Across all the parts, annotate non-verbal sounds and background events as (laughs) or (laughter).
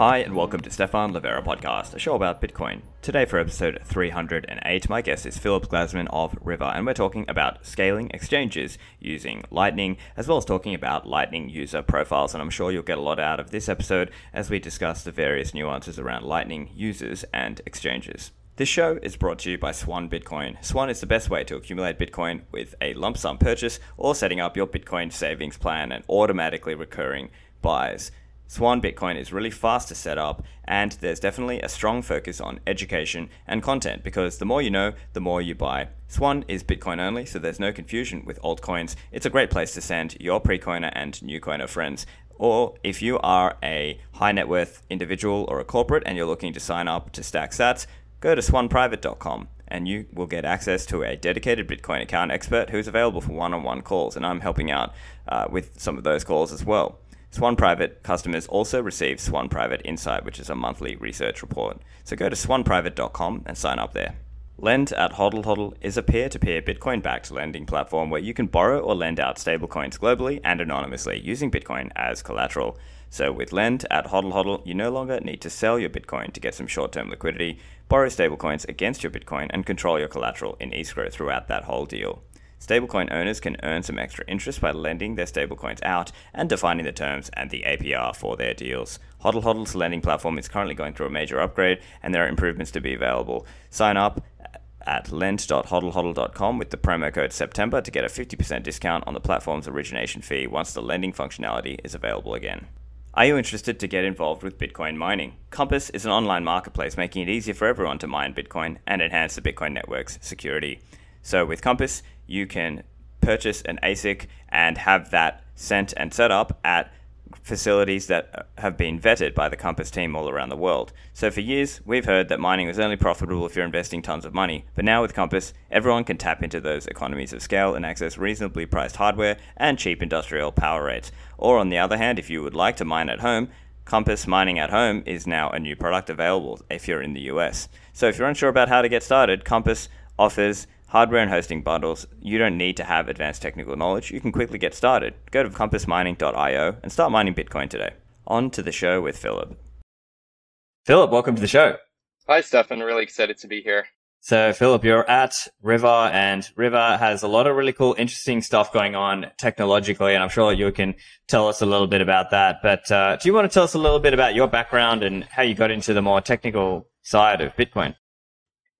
Hi, and welcome to Stephan Livera Podcast, a show about Bitcoin. Today, for episode 308, my guest is Philip Glazman of River, and we're talking about scaling exchanges using Lightning, as well as talking about Lightning user profiles. And I'm sure you'll get a lot out of this episode as we discuss the various nuances around Lightning users and exchanges. This show is brought to you by Swan Bitcoin. Swan is the best way to accumulate Bitcoin with a lump sum purchase or setting up your Bitcoin savings plan and automatically recurring buys. Swan Bitcoin is really fast to set up, and there's definitely a strong focus on education and content because the more you know, the more you buy. Swan is Bitcoin only, so there's no confusion with altcoins. It's a great place to send your pre coiner and new coiner friends. Or if you are a high net worth individual or a corporate and you're looking to sign up to Stack Sats, go to swanprivate.com and you will get access to a dedicated Bitcoin account expert who's available for one on one calls. And I'm helping out uh, with some of those calls as well. Swan Private customers also receive Swan Private Insight, which is a monthly research report. So go to swanprivate.com and sign up there. Lend at HODL HODL is a peer to peer Bitcoin backed lending platform where you can borrow or lend out stablecoins globally and anonymously using Bitcoin as collateral. So with Lend at HODL HODL, you no longer need to sell your Bitcoin to get some short term liquidity, borrow stablecoins against your Bitcoin, and control your collateral in escrow throughout that whole deal. Stablecoin owners can earn some extra interest by lending their stablecoins out and defining the terms and the APR for their deals. HODL HODL's lending platform is currently going through a major upgrade and there are improvements to be available. Sign up at lend.hodlhodl.com with the promo code September to get a 50% discount on the platform's origination fee once the lending functionality is available again. Are you interested to get involved with Bitcoin mining? Compass is an online marketplace making it easier for everyone to mine Bitcoin and enhance the Bitcoin network's security. So with Compass, you can purchase an ASIC and have that sent and set up at facilities that uh, have been vetted by the Compass team all around the world. So for years, we've heard that mining was only profitable if you're investing tons of money. But now with Compass, everyone can tap into those economies of scale and access reasonably priced hardware and cheap industrial power rates. Or on the other hand, if you would like to mine at home, Compass Mining at Home is now a new product available if you're in the US. So if you're unsure about how to get started, Compass offers hardware and hosting bundles, you don't need to have advanced technical knowledge. You can quickly get started. Go to compassmining.io and start mining Bitcoin today. On to the show with Philip. Philip, welcome to the show. Hi, Stephan. Really excited to be here. So, Philip, you're at River, and River has a lot of really cool, interesting stuff going on technologically, and I'm sure you can tell us a little bit about that. But uh, do you want to tell us a little bit about your background and how you got into the more technical side of Bitcoin?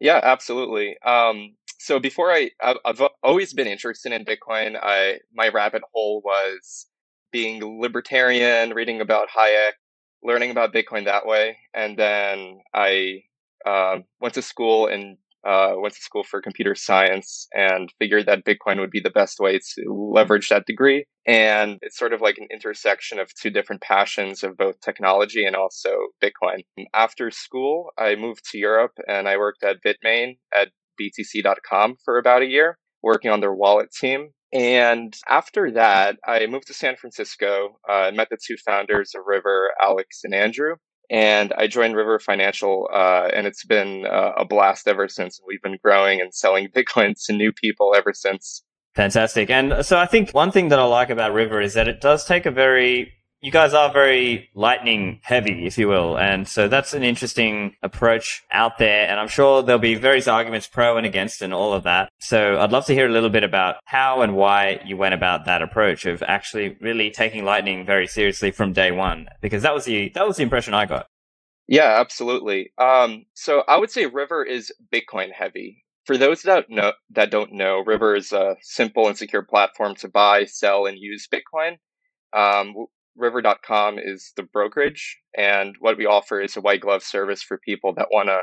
Yeah, absolutely. Um, so before I, I've always been interested in Bitcoin. I my rabbit hole was being libertarian, reading about Hayek, learning about Bitcoin that way, and then I uh, went to school and uh, went to school for computer science and figured that Bitcoin would be the best way to leverage that degree. And it's sort of like an intersection of two different passions of both technology and also Bitcoin. After school, I moved to Europe and I worked at Bitmain at BTC.com for about a year, working on their wallet team. And after that, I moved to San Francisco, uh, met the two founders of River, Alex and Andrew. And I joined River Financial, uh, and it's been uh, a blast ever since. We've been growing and selling (laughs) Bitcoin to new people ever since. Fantastic. And so I think one thing that I like about River is that it does take a very you guys are very lightning heavy, if you will. And so that's an interesting approach out there. And I'm sure there'll be various arguments pro and against and all of that. So I'd love to hear a little bit about how and why you went about that approach of actually really taking lightning very seriously from day one, because that was the, that was the impression I got. Yeah, absolutely. Um, so I would say River is Bitcoin heavy. For those that know that don't know, River is a simple and secure platform to buy, sell, and use Bitcoin. Um, river.com is the brokerage and what we offer is a white glove service for people that want to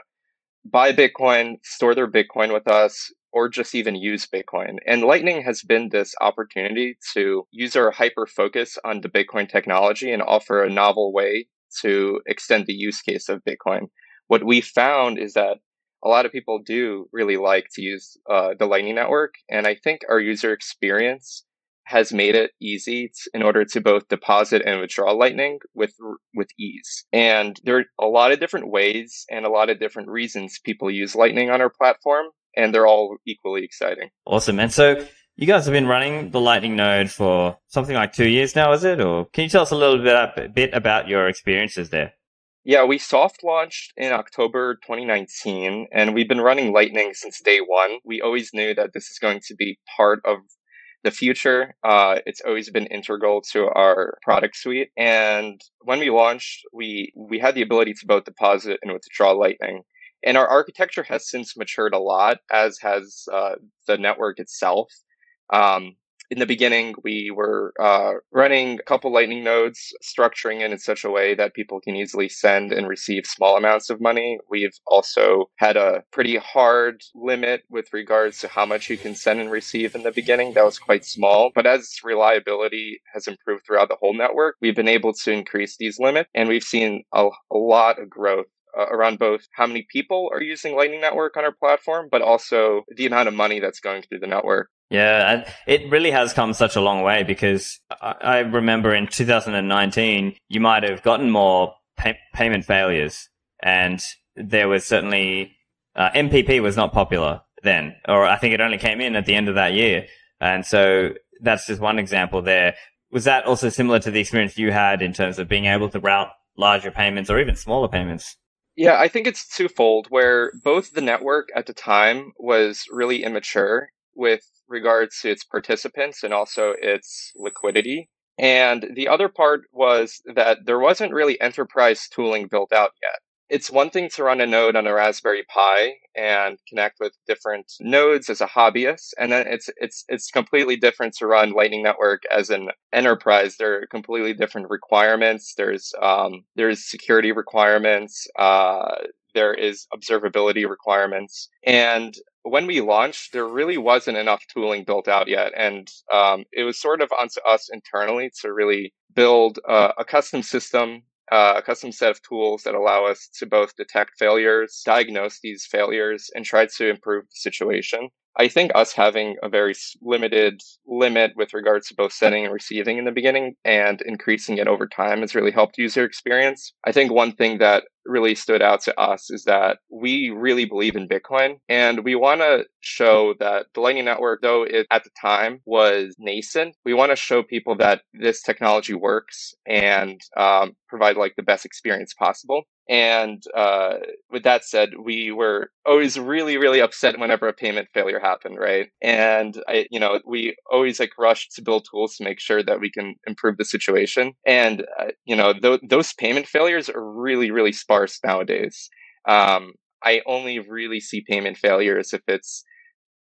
buy bitcoin store their bitcoin with us or just even use bitcoin. And lightning has been this opportunity to use our hyper focus on the bitcoin technology and offer a novel way to extend the use case of bitcoin. What we found is that a lot of people do really like to use uh, the lightning network and i think our user experience has made it easy in order to both deposit and withdraw Lightning with with ease. And there are a lot of different ways and a lot of different reasons people use Lightning on our platform, and they're all equally exciting. Awesome. And so you guys have been running the Lightning node for something like two years now, is it? Or can you tell us a little bit, a bit about your experiences there? Yeah, we soft launched in October 2019, and we've been running Lightning since day one. We always knew that this is going to be part of the future. Uh, it's always been integral to our product suite. And when we launched, we we had the ability to both deposit and withdraw Lightning. And our architecture has since matured a lot, as has uh, the network itself. Um, in the beginning, we were uh, running a couple Lightning nodes, structuring it in such a way that people can easily send and receive small amounts of money. We've also had a pretty hard limit with regards to how much you can send and receive in the beginning. That was quite small. But as reliability has improved throughout the whole network, we've been able to increase these limits and we've seen a, a lot of growth uh, around both how many people are using Lightning Network on our platform, but also the amount of money that's going through the network. Yeah, it really has come such a long way because I remember in 2019, you might have gotten more pay- payment failures, and there was certainly uh, MPP was not popular then, or I think it only came in at the end of that year, and so that's just one example there. Was that also similar to the experience you had in terms of being able to route larger payments or even smaller payments? Yeah, I think it's twofold where both the network at the time was really immature with regards to its participants and also its liquidity. And the other part was that there wasn't really enterprise tooling built out yet it's one thing to run a node on a Raspberry Pi and connect with different nodes as a hobbyist, and then it's it's it's completely different to run Lightning Network as an enterprise. There are completely different requirements. There's um, there's security requirements. Uh, there is observability requirements, and when we launched, there really wasn't enough tooling built out yet, and um, it was sort of onto us internally to really build uh, a custom system uh, a custom set of tools that allow us to both detect failures, diagnose these failures, and try to improve the situation. I think us having a very limited limit with regards to both sending and receiving in the beginning and increasing it over time has really helped user experience. I think one thing that really stood out to us is that we really believe in Bitcoin and we want to show that the Lightning Network, though it at the time was nascent, we want to show people that this technology works and um, provide like the best experience possible. And uh, with that said, we were always really, really upset whenever a payment failure happened, right? And I, you know, we always like rushed to build tools to make sure that we can improve the situation. And uh, you know, th- those payment failures are really, really sparse nowadays. Um, I only really see payment failures if it's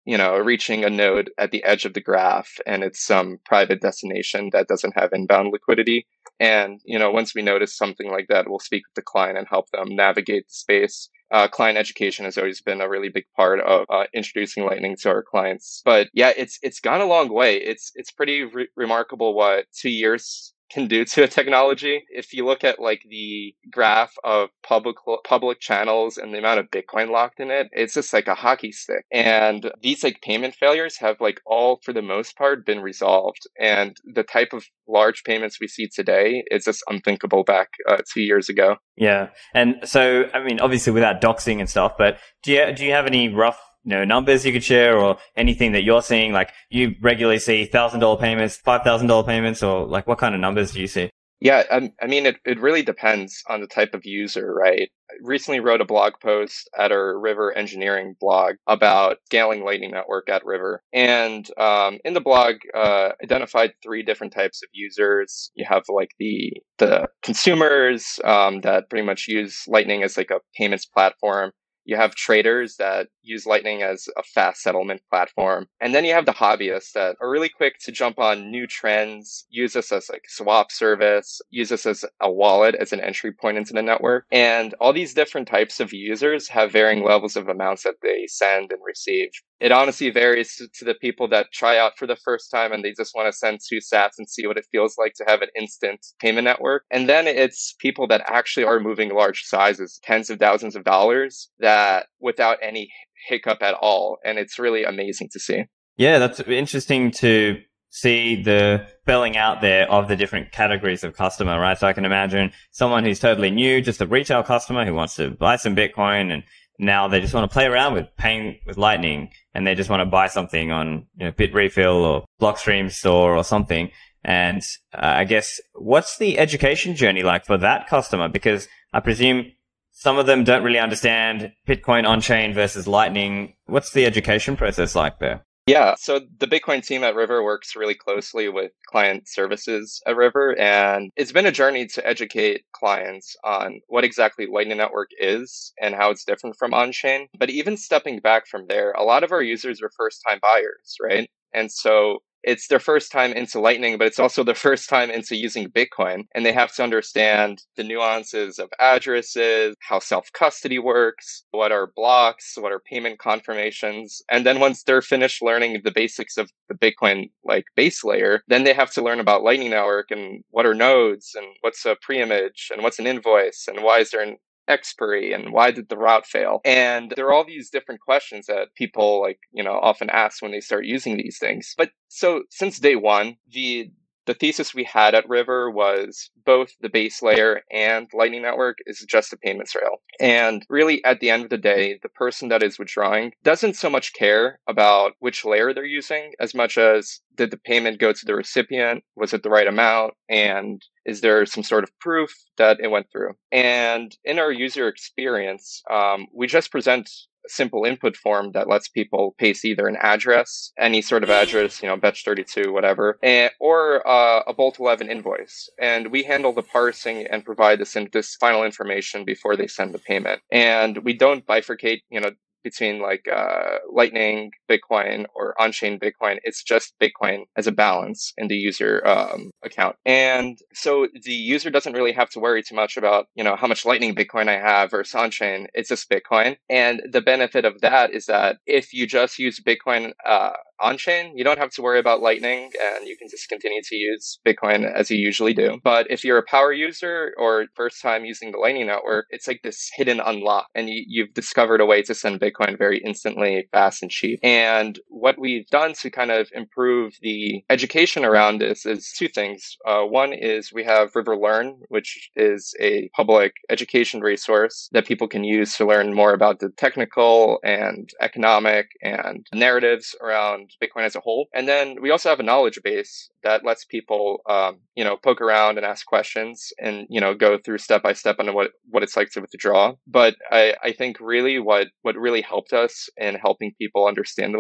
you know, reaching a node at the edge of the graph and it's some private destination that doesn't have inbound liquidity. And, you know, once we notice something like that, we'll speak with the client and help them navigate the space. Uh, client education has always been a really big part of uh, introducing Lightning to our clients. But yeah, it's it's gone a long way. It's it's pretty re- remarkable what two years can do to a technology. If you look at like the graph of public public channels and the amount of Bitcoin locked in it, it's just like a hockey stick. And these like payment failures have like all for the most part been resolved. And the type of large payments we see today is just unthinkable back uh, two years ago. Yeah, and so I mean, obviously without doxing and stuff, but do you do you have any rough you know, numbers you could share or anything that you're seeing? Like you regularly see thousand dollar payments, five thousand dollar payments, or like what kind of numbers do you see? Yeah, I, I mean, it, it really depends on the type of user, right? I recently wrote a blog post at our River Engineering blog about scaling Lightning Network at River. And um, in the blog, uh, identified three different types of users. You have like the the consumers um, that pretty much use Lightning as like a payments platform. You have traders that use Lightning as a fast settlement platform. And then you have the hobbyists that are really quick to jump on new trends, use this as like swap service, use this as a wallet as an entry point into the network. And all these different types of users have varying levels of amounts that they send and receive it honestly varies to, the people that try out for the first time and they just want to send two sats and see what it feels like to have an instant payment network. And then it's people that actually are moving large sizes, tens of thousands of dollars, that without any hiccup at all. And it's really amazing to see. Yeah, that's interesting to see the spelling out there of the different categories of customer, right? So I can imagine someone who's totally new, just a retail customer who wants to buy some Bitcoin and now they just want to play around with paying with Lightning and they just want to buy something on you know, Bitrefill or Blockstream store or something. And uh, I guess what's the education journey like for that customer? Because I presume some of them don't really understand Bitcoin on chain versus Lightning. What's the education process like there? Yeah, so the Bitcoin team at River works really closely with client services at River, and it's been a journey to educate clients on what exactly Lightning Network is and how it's different from on chain. But even stepping back from there, a lot of our users are first time buyers, right? And so it's their first time into Lightning, but it's also their first time into using Bitcoin. And they have to understand the nuances of addresses, how self custody works, what are blocks, what are payment confirmations. And then once they're finished learning the basics of the Bitcoin like base layer, then they have to learn about Lightning Network and what are nodes and what's a pre-image and what's an invoice and why is there an expiry and why did the route fail? And there are all these different questions that people like, you know, often ask when they start using these things. But so since day one, the the thesis we had at River was both the base layer and Lightning Network is just a payments rail. And really, at the end of the day, the person that is withdrawing doesn't so much care about which layer they're using as much as did the payment go to the recipient? Was it the right amount? And is there some sort of proof that it went through? And in our user experience, um, we just present simple input form that lets people paste either an address, any sort of address, you know, bech32, whatever, and, or uh, a Bolt 11 invoice. And we handle the parsing and provide this, in, this final information before they send the payment. And we don't bifurcate, you know, between like uh, Lightning Bitcoin or on-chain Bitcoin. It's just Bitcoin as a balance in the user um, account, and so the user doesn't really have to worry too much about you know how much Lightning Bitcoin I have versus on-chain. It's just Bitcoin, and the benefit of that is that if you just use Bitcoin uh, on chain, you don't have to worry about Lightning and you can just continue to use Bitcoin as you usually do. But if you're a power user or first time using the Lightning Network, it's like this hidden unlock and you, have discovered a way to send Bitcoin very instantly, fast, and cheap. And what we've done to kind of improve the education around this is two things. Uh, one is we have River Learn, which is a public education resource that people can use to learn more about the technical and economic and narratives around Bitcoin as a whole. And then we also have a knowledge base that lets people, um, you know, poke around and ask questions and, you know, go through step by step on what, what it's like to withdraw. But I, I think really what, what really helped us in helping people understand the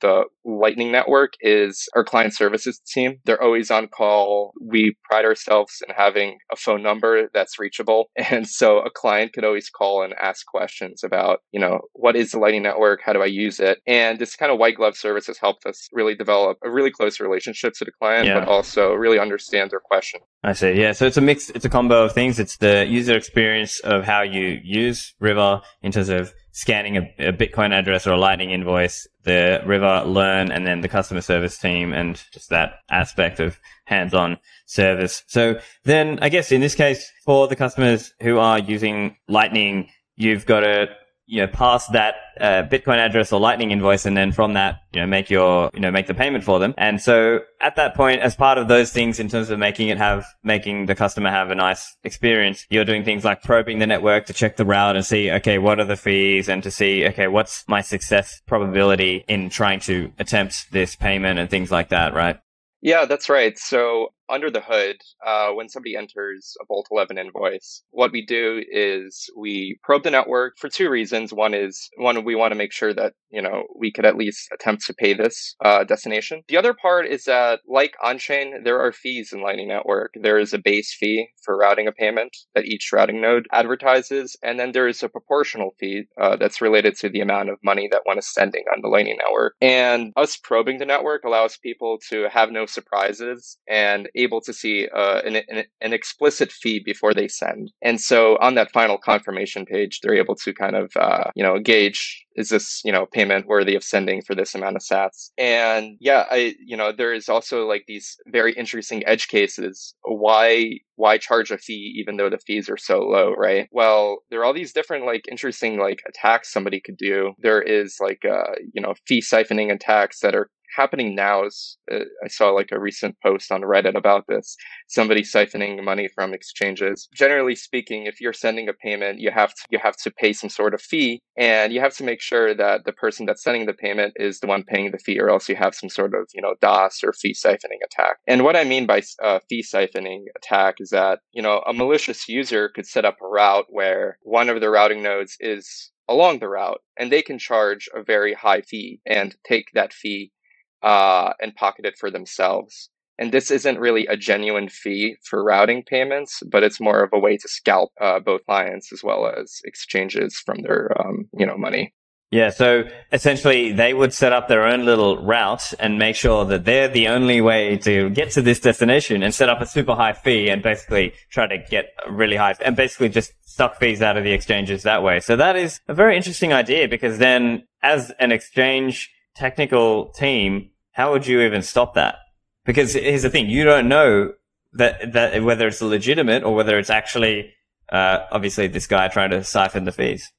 the Lightning Network is our client services team. They're always on call. We pride ourselves in having a phone number that's reachable. (laughs) And so a client could always call and ask questions about, you know, what is the Lightning Network? How do I use it? And this kind of white glove service has helped us really develop a really close relationship to the client, yeah. but also really understand their question. I see. Yeah. So it's a mix, it's a combo of things. It's the user experience of how you use River in terms of scanning a, a, Bitcoin address or a Lightning invoice, the River Learn, and then the customer service team, and just that aspect of hands-on service. So then, I guess in this case, for the customers who are using Lightning, you've got to you know, pass that uh, Bitcoin address or Lightning invoice, and then from that, you know, make your, you know, make the payment for them. And so at that point, as part of those things, in terms of making it have, making the customer have a nice experience, you're doing things like probing the network to check the route and see, okay, what are the fees, and to see, okay, what's my success probability in trying to attempt this payment and things like that, right? Yeah, that's right. So under the hood, uh, when somebody enters a Bolt 11 invoice, what we do is we probe the network for two reasons. One is one, we want to make sure that, you know, we could at least attempt to pay this uh, destination. The other part is that, like on chain, there are fees in Lightning Network. There is a base fee for routing a payment that each routing node advertises, and then there is a proportional fee uh, that's related to the amount of money that one is sending on the Lightning Network. And us probing the network allows people to have no surprises and able to see uh, an, an, an, explicit fee before they send. And so on that final confirmation page, they're able to kind of, uh, you know, gauge is this, you know, payment worthy of sending for this amount of sats? And yeah, I, you know, there is also like these very interesting edge cases. Why, why charge a fee even though the fees are so low, right? Well, there are all these different like interesting like attacks somebody could do. There is like, uh, you know, fee siphoning attacks that are happening now is uh, I saw like a recent post on Reddit about this. Somebody siphoning money from exchanges. Generally speaking, if you're sending a payment, you have to you have to pay some sort of fee, and you have to make sure that the person that's sending the payment is the one paying the fee, or else you have some sort of you know DOS or fee siphoning attack. And what I mean by uh, fee siphoning attack is that you know a malicious user could set up a route where one of the routing nodes is along the route and they can charge a very high fee and take that fee uh, and pocket it for themselves. And this isn't really a genuine fee for routing payments, but it's more of a way to scalp uh, both clients as well as exchanges from their um, you know money. Yeah, so essentially they would set up their own little route and make sure that they're the only way to get to this destination and set up a super high fee and basically try to get really high and basically just suck fees out of the exchanges that way. So that is a very interesting idea because then as an exchange technical team, how would you even stop that? Because here's the thing, you don't know that, that whether it's legitimate or whether it's actually, uh, obviously this guy trying to siphon the fees.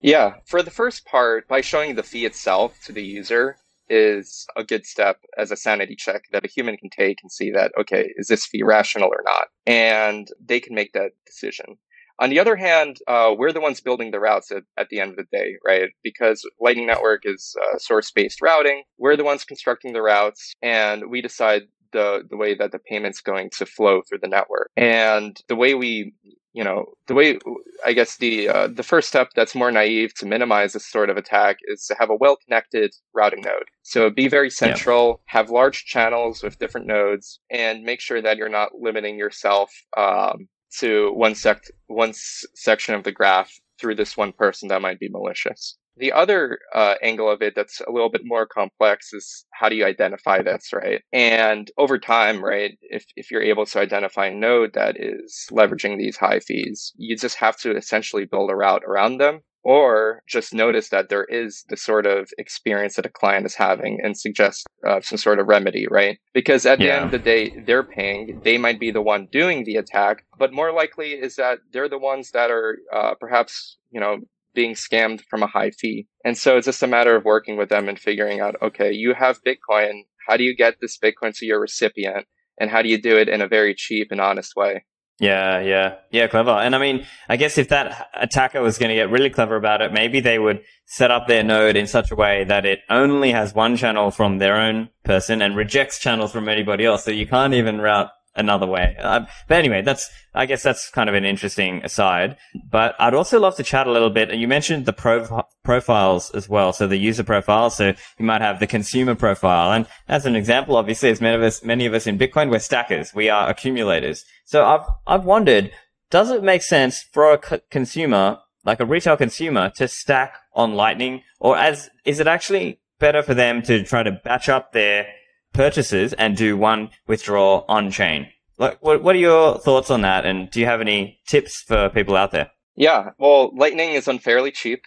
Yeah, for the first part, by showing the fee itself to the user is a good step as a sanity check that a human can take and see that, okay, is this fee rational or not? And they can make that decision. On the other hand, uh, we're the ones building the routes at, at, the end of the day, right? Because Lightning Network is uh, source based routing. We're the ones constructing the routes, and we decide the, the way that the payment's going to flow through the network. And the way we you know the way i guess the uh, the first step that's more naive to minimize this sort of attack is to have a well connected routing node so be very central yeah. have large channels with different nodes and make sure that you're not limiting yourself um, to one sect one section of the graph through this one person that might be malicious the other uh, angle of it that's a little bit more complex is how do you identify this, right? And over time, right, if, if you're able to identify a node that is leveraging these high fees, you just have to essentially build a route around them or just notice that there is the sort of experience that a client is having and suggest uh, some sort of remedy, right? Because at yeah. the end of the day, they're paying. They might be the one doing the attack, but more likely is that they're the ones that are uh, perhaps, you know, being scammed from a high fee. And so it's just a matter of working with them and figuring out, okay, you have Bitcoin. How do you get this Bitcoin to your recipient? And how do you do it in a very cheap and honest way? Yeah, yeah, yeah, clever. And I mean, I guess if that attacker was going to get really clever about it, maybe they would set up their node in such a way that it only has one channel from their own person and rejects channels from anybody else. So you can't even route another way. Uh, but anyway, that's, I guess that's kind of an interesting aside. But I'd also love to chat a little bit. And You mentioned the pro- profiles as well. So the user profile. So you might have the consumer profile. And as an example, obviously, as many of us, many of us in Bitcoin, we're stackers. We are accumulators. So I've, I've wondered, does it make sense for a consumer, like a retail consumer, to stack on Lightning? Or as, is it actually better for them to try to batch up their purchases and do one withdrawal on chain. Like, what, what are your thoughts on that? And do you have any tips for people out there? Yeah, well, Lightning is unfairly cheap,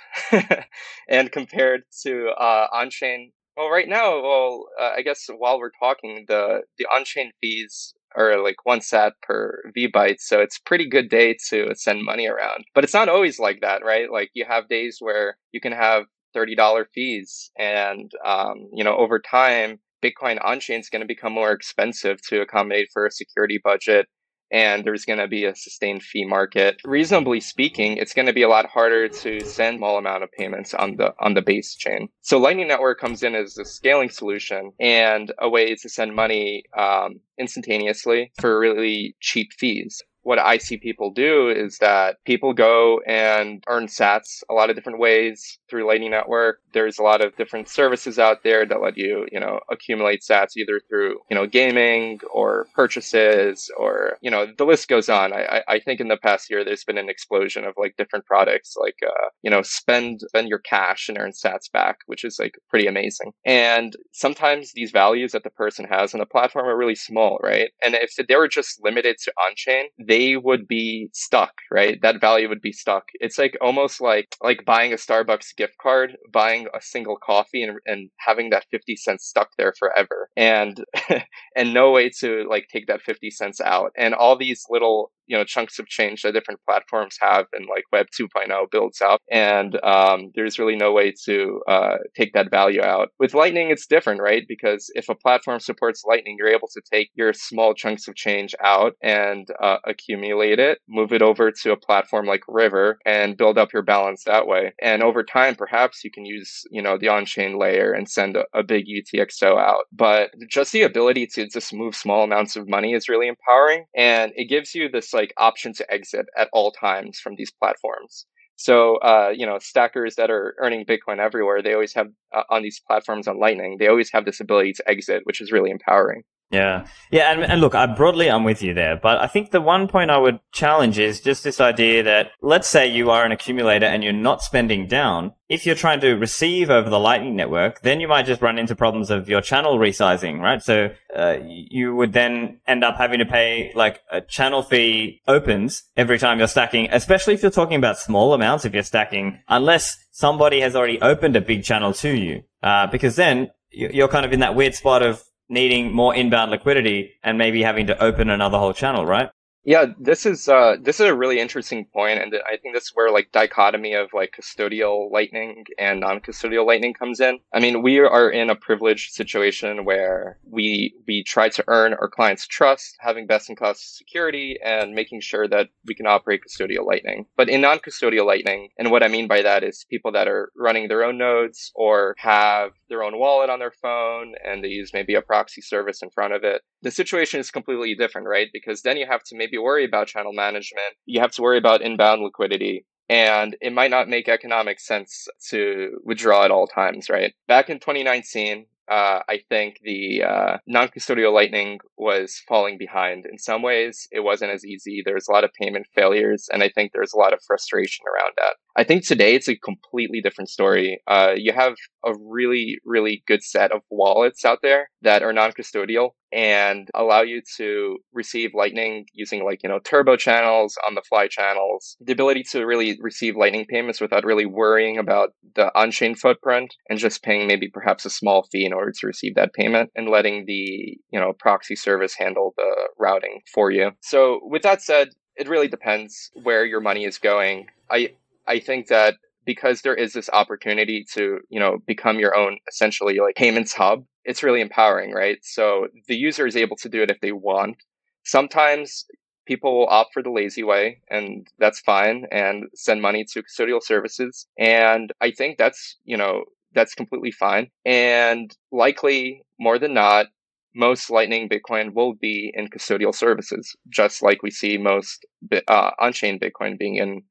(laughs) and compared to uh, on-chain, well, right now, well, uh, I guess while we're talking, the the on-chain fees are like one sat per V byte, so it's pretty good day to send money around. But it's not always like that, right? Like you have days where you can have thirty dollar fees, and um, you know, over time, Bitcoin on chain is going to become more expensive to accommodate for a security budget. And there's going to be a sustained fee market. Reasonably speaking, it's going to be a lot harder to send small amount of payments on the on the base chain. So Lightning Network comes in as a scaling solution and a way to send money um, instantaneously for really cheap fees what I see people do is that people go and earn sats a lot of different ways through Lightning Network. There's a lot of different services out there that let you, you know, accumulate sats either through, you know, gaming or purchases or, you know, the list goes on. I, I think in the past year, there's been an explosion of like different products like, uh, you know, spend, spend your cash and earn sats back, which is like pretty amazing. And sometimes these values that the person has on the platform are really small, right? And if they were just limited to on chain, they would be stuck, right? That value would be stuck. It's like almost like like buying a Starbucks gift card, buying a single coffee and, and having that 50 cents stuck there forever. And (laughs) and no way to like take that 50 cents out. And all these little you know chunks of change that different platforms have and like web 2.0 builds out. And um, there's really no way to uh, take that value out. With lightning it's different right? Because if a platform supports lightning you're able to take your small chunks of change out and uh, accumulate it move it over to a platform like river and build up your balance that way. And over time perhaps you can use you know the on-chain layer and send a, a big utxo out. But just the ability to just move small amounts of money is really empowering. And it gives you this like option to exit at all times from these platforms. So, uh, you know, stackers that are earning Bitcoin everywhere, they always have uh, on these platforms on Lightning, they always have this ability to exit, which is really empowering. Yeah. Yeah. And, and look, I broadly, I'm with you there, but I think the one point I would challenge is just this idea that let's say you are an accumulator and you're not spending down. If you're trying to receive over the Lightning Network, then you might just run into problems of your channel resizing, right? So, uh, you would then end up having to pay like a channel fee opens every time you're stacking, especially if you're talking about small amounts, if you're stacking, unless somebody has already opened a big channel to you. Uh, because then you're kind of in that weird spot of needing more inbound liquidity and maybe having to open another whole channel, right? Yeah, this is uh, this is a really interesting point, and I think this is where like dichotomy of like custodial lightning and non-custodial lightning comes in. I mean, we are in a privileged situation where we we try to earn our clients' trust, having best-in-class security, and making sure that we can operate custodial lightning. But in non-custodial lightning, and what I mean by that is people that are running their own nodes or have their own wallet on their phone, and they use maybe a proxy service in front of it. The situation is completely different, right? Because then you have to maybe worry about channel management. You have to worry about inbound liquidity. And it might not make economic sense to withdraw at all times, right? Back in 2019, uh, I think the uh, non custodial Lightning was falling behind. In some ways, it wasn't as easy. There was a lot of payment failures, and I think there's a lot of frustration around that. I think today it's a completely different story. Uh, you have a really, really good set of wallets out there that are non custodial and allow you to receive Lightning using like, you know, turbo channels, on the fly channels, the ability to really receive Lightning payments without really worrying about the on chain footprint and just paying maybe perhaps a small fee in order to receive that payment and letting the, you know, proxy service handle the routing for you. So with that said, it really depends where your money is going. I I think that because there is this opportunity to, you know, become your own essentially like payments hub, it's really empowering, right? So the user is able to do it if they want. Sometimes people will opt for the lazy way and that's fine and send money to custodial services. And I think that's, you know, that's completely fine. And likely more than not, most Lightning Bitcoin will be in custodial services, just like we see most uh, on-chain Bitcoin being in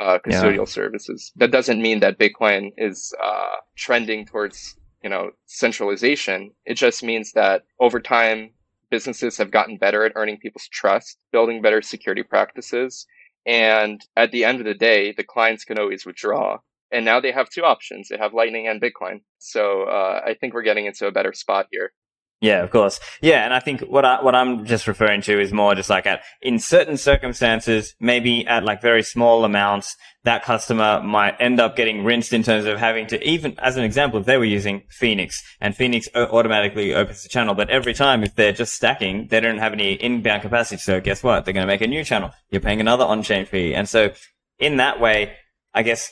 uh, custodial yeah. services. That doesn't mean that Bitcoin is uh, trending towards you know centralization. It just means that over time, businesses have gotten better at earning people's trust, building better security practices, and at the end of the day, the clients can always withdraw. And now they have two options: they have Lightning and Bitcoin. So uh, I think we're getting into a better spot here. Yeah, of course. Yeah, and I think what I what I'm just referring to is more just like at in certain circumstances, maybe at like very small amounts, that customer might end up getting rinsed in terms of having to even as an example, if they were using Phoenix and Phoenix automatically opens the channel, but every time if they're just stacking, they don't have any inbound capacity. So guess what? They're going to make a new channel. You're paying another on-chain fee, and so in that way, I guess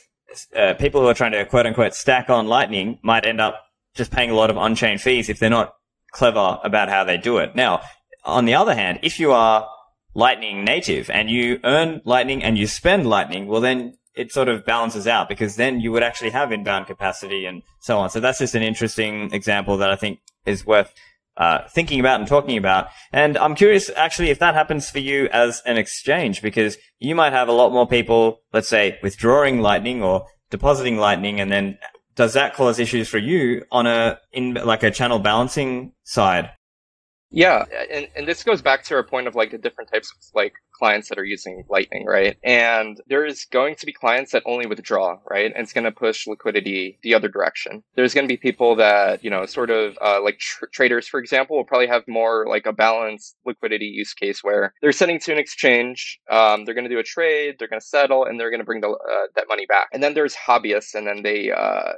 uh, people who are trying to quote unquote stack on Lightning might end up just paying a lot of on-chain fees if they're not clever about how they do it. Now, on the other hand, if you are Lightning native and you earn Lightning and you spend Lightning, well, then it sort of balances out because then you would actually have inbound capacity and so on. So that's just an interesting example that I think is worth uh, thinking about and talking about. And I'm curious actually if that happens for you as an exchange because you might have a lot more people, let's say, withdrawing Lightning or depositing Lightning and then does that cause issues for you on a in like a channel balancing side? Yeah, and, and this goes back to our point of like the different types of like clients that are using Lightning, right? And there's going to be clients that only withdraw, right? And it's going to push liquidity the other direction. There's going to be people that, you know, sort of uh, like tr- traders, for example, will probably have more like a balanced liquidity use case where they're sending to an exchange, um, they're going to do a trade, they're going to settle, and they're going to bring the, uh, that money back. And then there's hobbyists, and then they, uh,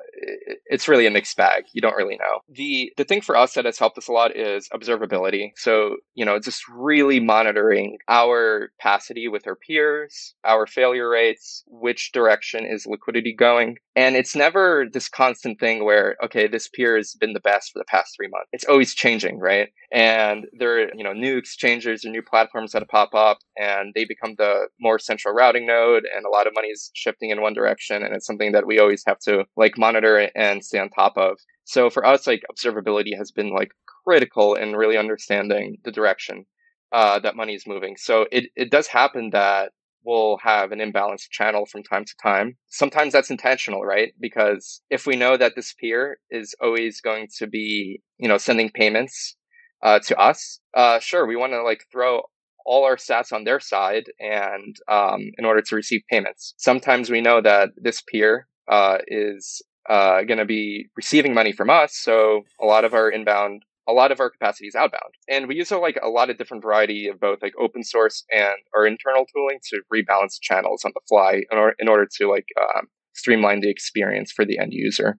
it's really a mixed bag. You don't really know. The the thing for us that has helped us a lot is observability. So you know, just really monitoring our capacity with our peers, our failure rates, which direction is liquidity going. And it's never this constant thing where, okay, this peer has been the best for the past three months. It's always changing, right? And there are, you know, new exchanges or new platforms that pop up and they become the more central routing node and a lot of money is shifting in one direction. And it's something that we always have to like monitor and stay on top of. So for us, like observability has been like critical in really understanding the direction uh, that money is moving. So it, it does happen that we'll have an imbalanced channel from time to time. Sometimes that's intentional, right? Because if we know that this peer is always going to be, you know, sending payments uh, to us, uh, sure, we want to like throw all our sats on their side and um, in order to receive payments. Sometimes we know that this peer uh, is uh, going to be receiving money from us, so a lot of our inbound a lot of our capacity is outbound. And we use a, like a lot of different variety of both like open source and our internal tooling to rebalance channels on the fly in, or- in order to like um, streamline the experience for the end user.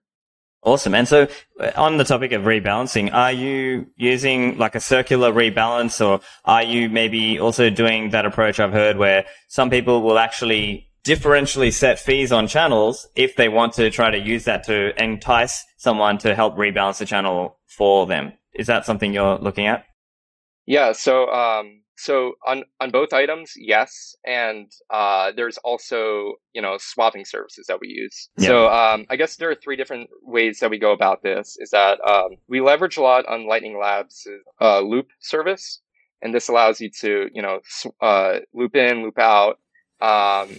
Awesome. And so uh, on the topic of rebalancing, are you using like a circular rebalance or are you maybe also doing that approach I've heard where some people will actually differentially set fees on channels if they want to try to use that to entice someone to help rebalance the channel for them? Is that something you're looking at? Yeah. So, um, so on on both items, yes, and uh, there's also you know swapping services that we use. Yeah. So um, I guess there are three different ways that we go about this. Is that um, we leverage a lot on Lightning Labs' uh, loop service, and this allows you to you know uh, loop in, loop out, um,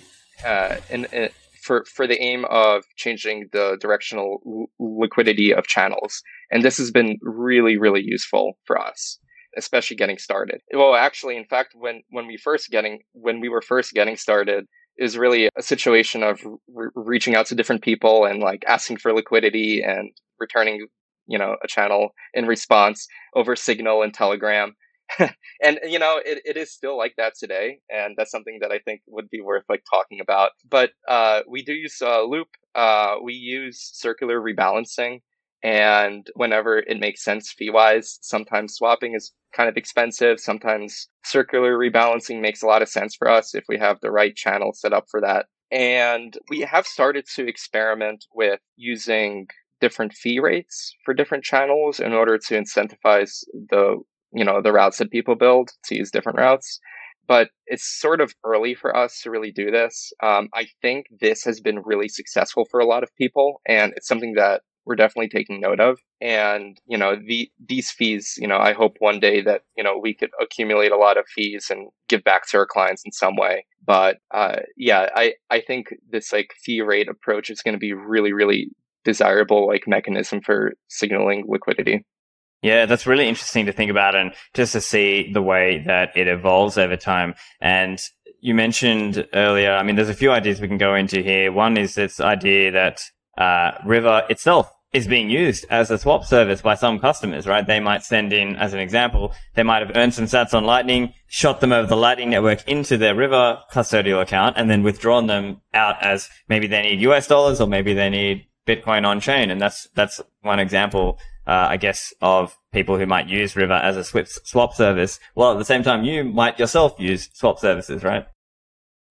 uh, and, and for for the aim of changing the directional l- liquidity of channels. And this has been really, really useful for us, especially getting started. Well, actually, in fact, when, when we first getting, when we were first getting started, is really a situation of re- reaching out to different people and like asking for liquidity and returning, you know, a channel in response over Signal and Telegram. (laughs) and you know it, it is still like that today and that's something that i think would be worth like talking about but uh, we do use uh, loop uh, we use circular rebalancing and whenever it makes sense fee wise, sometimes swapping is kind of expensive. Sometimes circular rebalancing makes a lot of sense for us if we have the right channel set up for that. And we have started to experiment with using different fee rates for different channels in order to incentivize the you know the routes that people build to use different routes but it's sort of early for us to really do this. Um, I think this has been really successful for a lot of people, and it's something that we're definitely taking note of. And, you know, the, these fees, you know, I hope one day that, you know, we could accumulate a lot of fees and give back to our clients in some way. But, uh, yeah, I, I think this like fee rate approach is going to be really, really desirable like mechanism for signaling liquidity. Yeah, that's really interesting to think about and just to see the way that it evolves over time. And you mentioned earlier, I mean, there's a few ideas we can go into here. One is this idea that uh, River itself is being used as a swap service by some customers, right? They might send in, as an example, they might have earned some sats on Lightning, shot them over the Lightning network into their River custodial account, and then withdrawn them out as maybe they need US dollars or maybe they need Bitcoin on chain. And that's, that's one example, uh, I guess, of people who might use River as a swap service. Well, at the same time, you might yourself use swap services, right?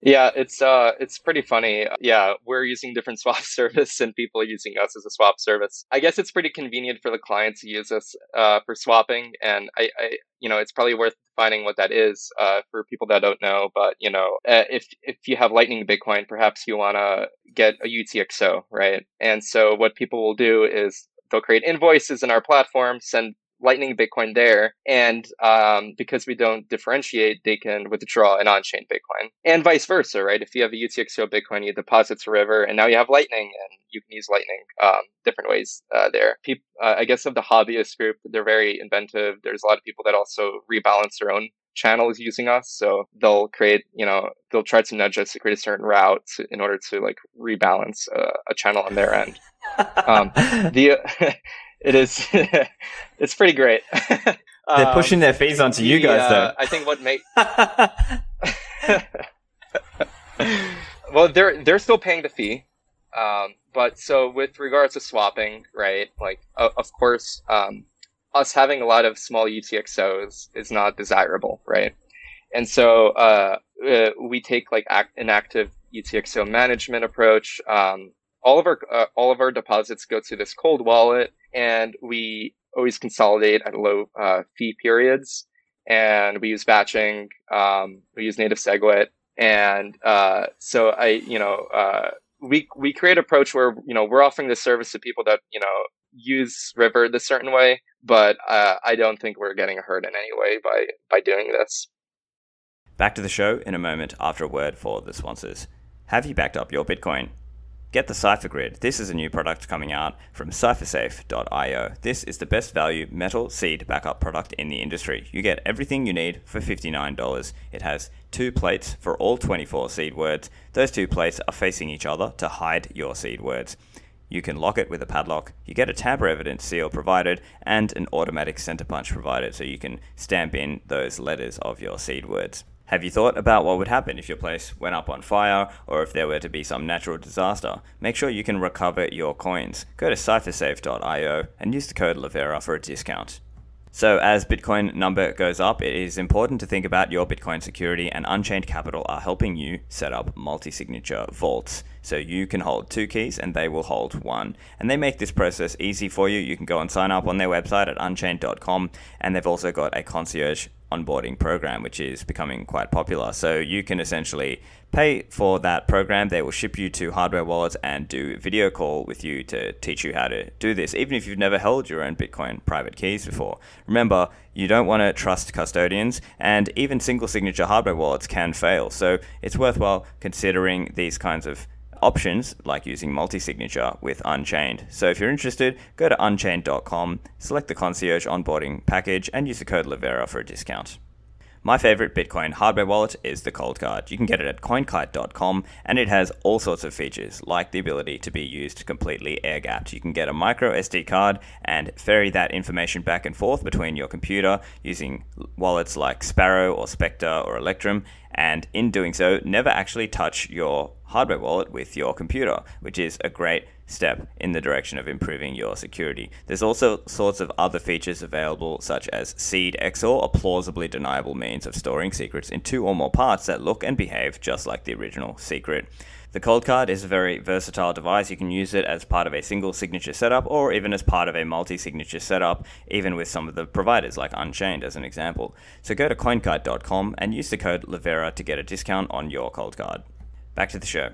Yeah, it's uh it's pretty funny. Yeah, we're using different (laughs) swap service and people are using us as a swap service. I guess it's pretty convenient for the client to use us uh, for swapping and I, I you know, it's probably worth defining what that is uh, for people that don't know, but you know, uh, if if you have Lightning Bitcoin, perhaps you want to get a UTXO, right? And so what people will do is they'll create invoices in our platform, send Lightning Bitcoin there. And um, because we don't differentiate, they can withdraw an on chain Bitcoin and vice versa, right? If you have a UTXO Bitcoin, you deposit to River and now you have Lightning and you can use Lightning um, different ways uh, there. People, uh, I guess, of the hobbyist group, they're very inventive. There's a lot of people that also rebalance their own channels using us. So they'll create, you know, they'll try to nudge us to create a certain route to, in order to like rebalance uh, a channel on their end. Um, the (laughs) it is (laughs) it's pretty great. (laughs) They're um, pushing their fees onto the, you guys, uh, though. I think what make well, they're they're still paying the fee, um, but so with regards to swapping, right? Like, uh, of course, um, us having a lot of small UTXOs is not desirable, right? And so, uh, uh, we take like act, an active UTXO management approach. Um, all of our uh, all of our deposits go to this cold wallet, and we always consolidate at low uh, fee periods. And we use batching. Um, we use native SegWit, and uh, so I, you know, uh, we we create approach where you know we're offering this service to people that you know use River the certain way, but uh, I don't think we're getting hurt in any way by by doing this. Back to the show in a moment after a word for the sponsors. Have you backed up your Bitcoin? Get the Cypher Grid. This is a new product coming out from cyphersafe.io. This is the best value metal seed backup product in the industry. You get everything you need for $59. It has two plates for all 24 seed words. Those two plates are facing each other to hide your seed words. You can lock it with a padlock. You get a tamper evidence seal provided and an automatic center punch provided so you can stamp in those letters of your seed words. Have you thought about what would happen if your place went up on fire or if there were to be some natural disaster? Make sure you can recover your coins. Go to cyphersafe.io and use the code Livera for a discount. So, as Bitcoin number goes up, it is important to think about your Bitcoin security, and Unchained Capital are helping you set up multi signature vaults. So, you can hold two keys and they will hold one. And they make this process easy for you. You can go and sign up on their website at unchained.com, and they've also got a concierge onboarding program, which is becoming quite popular. So you can essentially pay for that program. They will ship you to hardware wallets and do video call with you to teach you how to do this, even if you've never held your own Bitcoin private keys before. Remember, you don't want to trust custodians, and even single signature hardware wallets can fail. So it's worthwhile considering these kinds of options like using multi-signature with Unchained. So if you're interested, go to unchained.com, select the concierge onboarding package, and use the code Livera for a discount. My favorite Bitcoin hardware wallet is the Coldcard. You can get it at coinkite.com and it has all sorts of features like the ability to be used completely air gapped. You can get a micro SD card and ferry that information back and forth between your computer using wallets like Sparrow or Specter or Electrum and in doing so, never actually touch your hardware wallet with your computer, which is a great step in the direction of improving your security. There's also sorts of other features available, such as Seed XOR, a plausibly deniable means of storing secrets in two or more parts that look and behave just like the original secret. The Coldcard is a very versatile device. You can use it as part of a single signature setup or even as part of a multi signature setup, even with some of the providers like Unchained as an example. So go to coinkite.com and use the code Livera to get a discount on your Coldcard. Back to the show.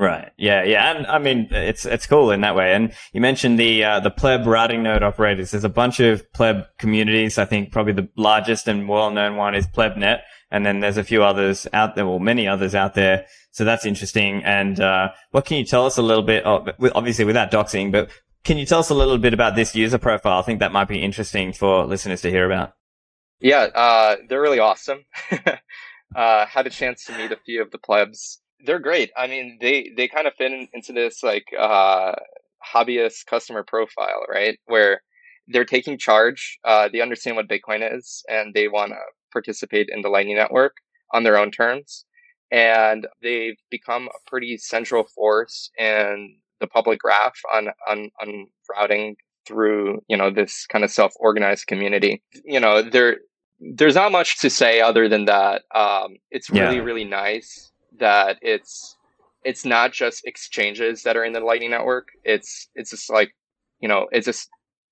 Right. Yeah. Yeah. And I mean, it's it's cool in that way. And you mentioned the uh, the pleb routing node operators. There's a bunch of pleb communities. I think probably the largest and well known one is plebnet, and then there's a few others out there, or many others out there. So that's interesting. And uh, what can you tell us a little bit? Obviously without doxing, but can you tell us a little bit about this user profile? I think that might be interesting for listeners to hear about. Yeah, uh, they're really awesome. (laughs) uh, had a chance to meet a few of the plebs they're great. I mean, they they kind of fit in, into this like uh, hobbyist customer profile, right? Where they're taking charge. Uh, they understand what Bitcoin is, and they want to participate in the Lightning Network on their own terms. And they've become a pretty central force in the public graph on on, on routing through you know this kind of self organized community. You know, there there's not much to say other than that. Um, it's really yeah. really nice that it's it's not just exchanges that are in the Lightning Network. It's it's just like you know it's just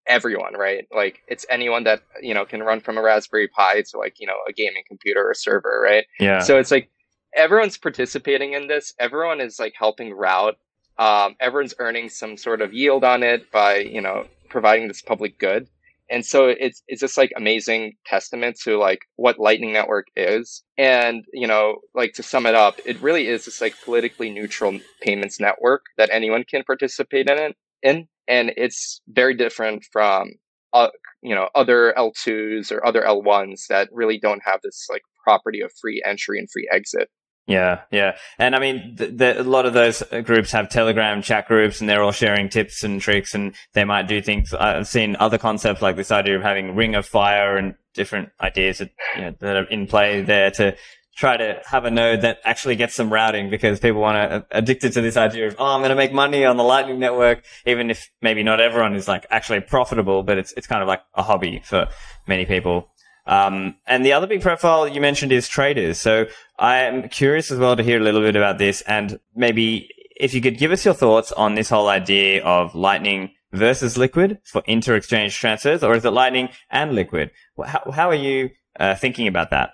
everyone, right? Like it's anyone that you know can run from a Raspberry Pi to like you know a gaming computer or server, right? Yeah. So it's like everyone's participating in this. Everyone is like helping route. Um, everyone's earning some sort of yield on it by you know providing this public good and so it's it's just like amazing testament to like what lightning network is. And you know like to sum it up it really is this like politically neutral payments network that anyone can participate in it in. And it's very different from uh, you know other l2s or other l1s that really don't have this like property of free entry and free exit yeah, yeah, and I mean, a lot of those groups have Telegram chat groups, and they're all sharing tips and tricks, and they might do things. I've seen other concepts like this idea of having Ring of Fire and different ideas that, you know, that are in play there to try to have a node that actually gets some routing because people want to uh, addicted to this idea of oh I'm going to make money on the Lightning Network, even if maybe not everyone is like actually profitable, but it's it's kind of like a hobby for many people. Um, and the other big profile you mentioned is traders. So I'm curious as well to hear a little bit about this and maybe if you could give us your thoughts on this whole idea of Lightning versus Liquid for inter-exchange transfers, or is it Lightning and Liquid? How, how are you uh, thinking about that?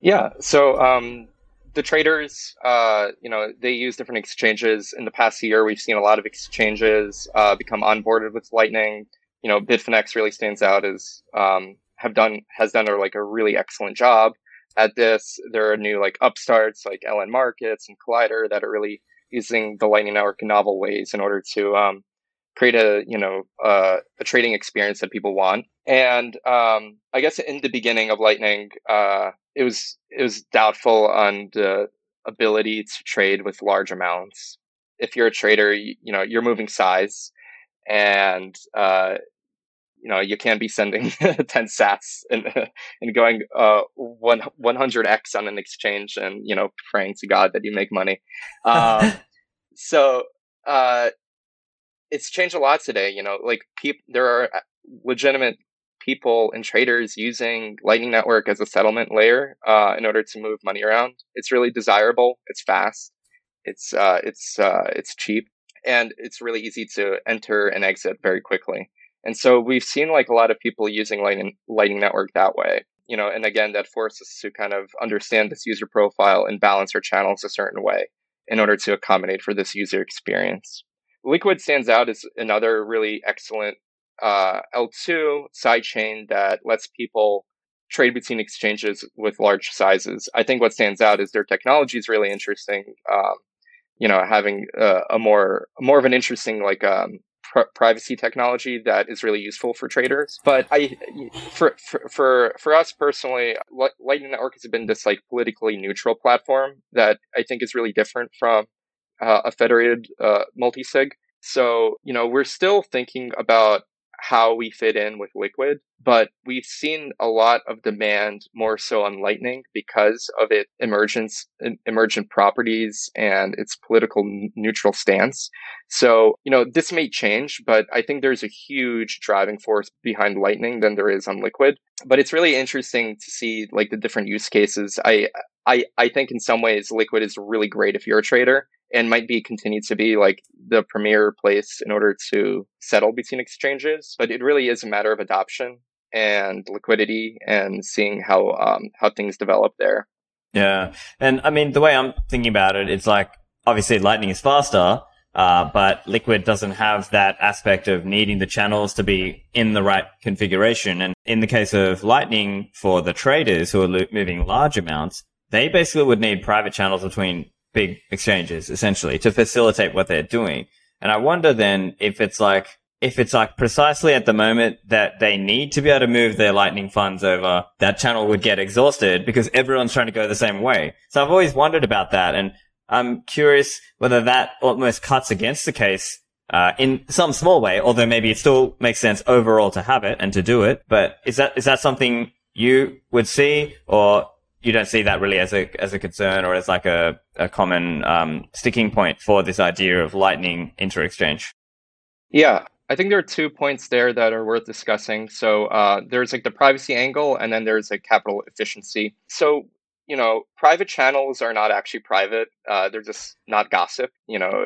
Yeah, so um, the traders, uh, you know, they use different exchanges. In the past year, we've seen a lot of exchanges uh, become onboarded with Lightning. You know, Bitfinex really stands out as um, have done has done a, like a really excellent job at this. There are new like upstarts like LN Markets and Kollider that are really using the Lightning Network in novel ways in order to um, create a you know uh, a trading experience that people want. And um, I guess in the beginning of Lightning, uh, it was it was doubtful on the ability to trade with large amounts. If you're a trader, you, you know you're moving size, and uh, you know you can't be sending (laughs) 10 sats and and going uh, one 100x on an exchange and you know praying to God that you make money. (laughs) Um, so uh, it's changed a lot today. You know, like people there are uh, legitimate people and traders using Lightning Network as a settlement layer uh, in order to move money around. It's really desirable. It's fast. It's uh, it's uh, it's cheap, and it's really easy to enter and exit very quickly. And so we've seen like a lot of people using Lightning Lightning Network that way. You know, and again, that forces us to kind of understand this user profile and balance our channels a certain way in order to accommodate for this user experience. Liquid stands out as another really excellent uh, L2 sidechain that lets people trade between exchanges with large sizes. I think what stands out is their technology is really interesting. Um, you know, having a, a, more more of an interesting like um, pr- privacy technology that is really useful for traders. But I, for for for, us personally, Lightning Network has been this like politically neutral platform that I think is really different from uh, a federated uh, multi-sig. So, you know, we're still thinking about how we fit in with Liquid, but we've seen a lot of demand more so on Lightning because of its emergence, emergent properties and its political neutral stance. So, you know, this may change, but I think there's a huge driving force behind Lightning than there is on Liquid. But it's really interesting to see like the different use cases. I, I, I think in some ways Liquid is really great if you're a trader and might be continue to be like the premier place in order to settle between exchanges. But it really is a matter of adoption and liquidity and seeing how um, how things develop there. Yeah, and I mean the way I'm thinking about it, it's like obviously Lightning is faster. Uh, but Liquid doesn't have that aspect of needing the channels to be in the right configuration. And in the case of Lightning, for the traders who are lo- moving large amounts, they basically would need private channels between big exchanges essentially to facilitate what they're doing. And I wonder then if it's like, if it's like precisely at the moment that they need to be able to move their lightning funds over, that channel would get exhausted because everyone's trying to go the same way. So I've always wondered about that. And I'm curious whether that almost cuts against the case uh, in some small way, although maybe it still makes sense overall to have it and to do it. But is that, is that something you would see or you don't see that really as a as a concern or as like a, a common um, sticking point for this idea of lightning inter-exchange. Yeah i think there are two points there that are worth discussing. So uh, there's like the privacy angle and then there's like capital efficiency. So you know private channels are not actually private. Uh, they're just not gossip. You know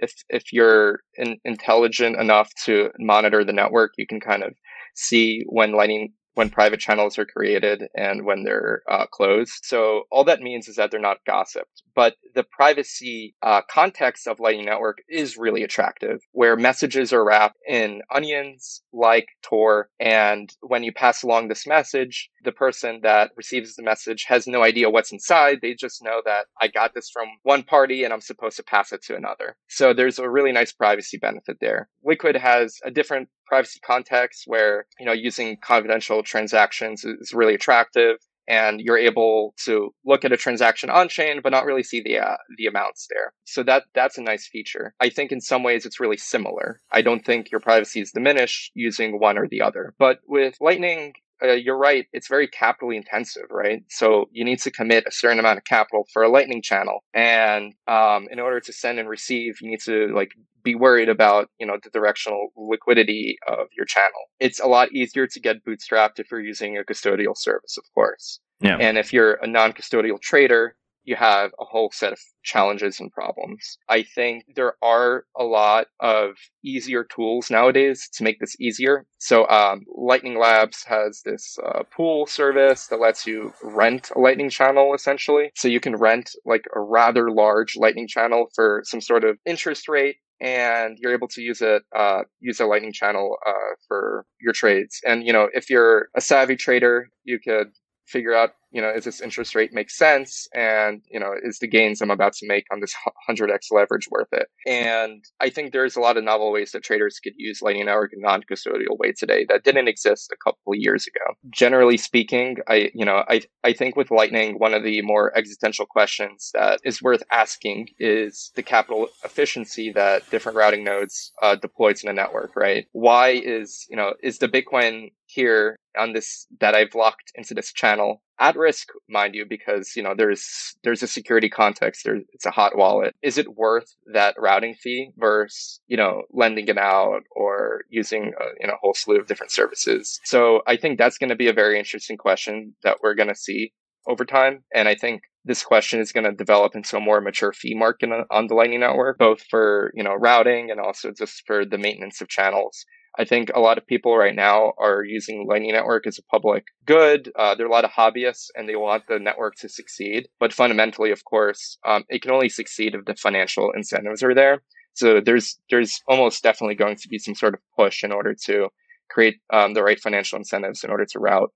if if you're in, intelligent enough to monitor the network you can kind of see when lightning when private channels are created and when they're uh, closed. So all that means is that they're not gossiped. But the privacy uh, context of Lightning Network is really attractive, where messages are wrapped in onions like Tor. And when you pass along this message, the person that receives the message has no idea what's inside. They just know that I got this from one party and I'm supposed to pass it to another. So there's a really nice privacy benefit there. Liquid has a different privacy context where, you know, using confidential transactions is really attractive and you're able to look at a transaction on chain but not really see the uh, the amounts there. So that that's a nice feature. I think in some ways it's really similar. I don't think your privacy is diminished using one or the other. But with lightning uh, you're right. It's very capital intensive, right? So you need to commit a certain amount of capital for a lightning channel. And um, in order to send and receive, you need to like be worried about, you know, the directional liquidity of your channel. It's a lot easier to get bootstrapped if you're using a custodial service, of course. Yeah. And if you're a non-custodial trader, you have a whole set of challenges and problems. I think there are a lot of easier tools nowadays to make this easier. So, um, Lightning Labs has this uh, pool service that lets you rent a Lightning channel essentially. So you can rent like a rather large Lightning channel for some sort of interest rate and you're able to use it uh, use a lightning channel uh, for your trades and you know if you're a savvy trader you could figure out you know, is this interest rate make sense? And, you know, is the gains I'm about to make on this 100x leverage worth it? And I think there's a lot of novel ways that traders could use Lightning Network in non-custodial way today that didn't exist a couple of years ago. Generally speaking, I, you know, I, I think with Lightning, one of the more existential questions that is worth asking is the capital efficiency that different routing nodes uh, to the network, right? Why is, you know, is the Bitcoin here on this that I've locked into this channel at risk, mind you, because you know there's there's a security context. There's it's a hot wallet. Is it worth that routing fee versus you know lending it out or using a, you know a whole slew of different services? So I think that's going to be a very interesting question that we're going to see over time, and I think this question is going to develop into a more mature fee market on the Lightning Network, both for you know routing and also just for the maintenance of channels. I think a lot of people right now are using Lightning Network as a public good. Uh, there are a lot of hobbyists and they want the network to succeed. But fundamentally, of course, um, it can only succeed if the financial incentives are there. So there's there's almost definitely going to be some sort of push in order to create um, the right financial incentives in order to route.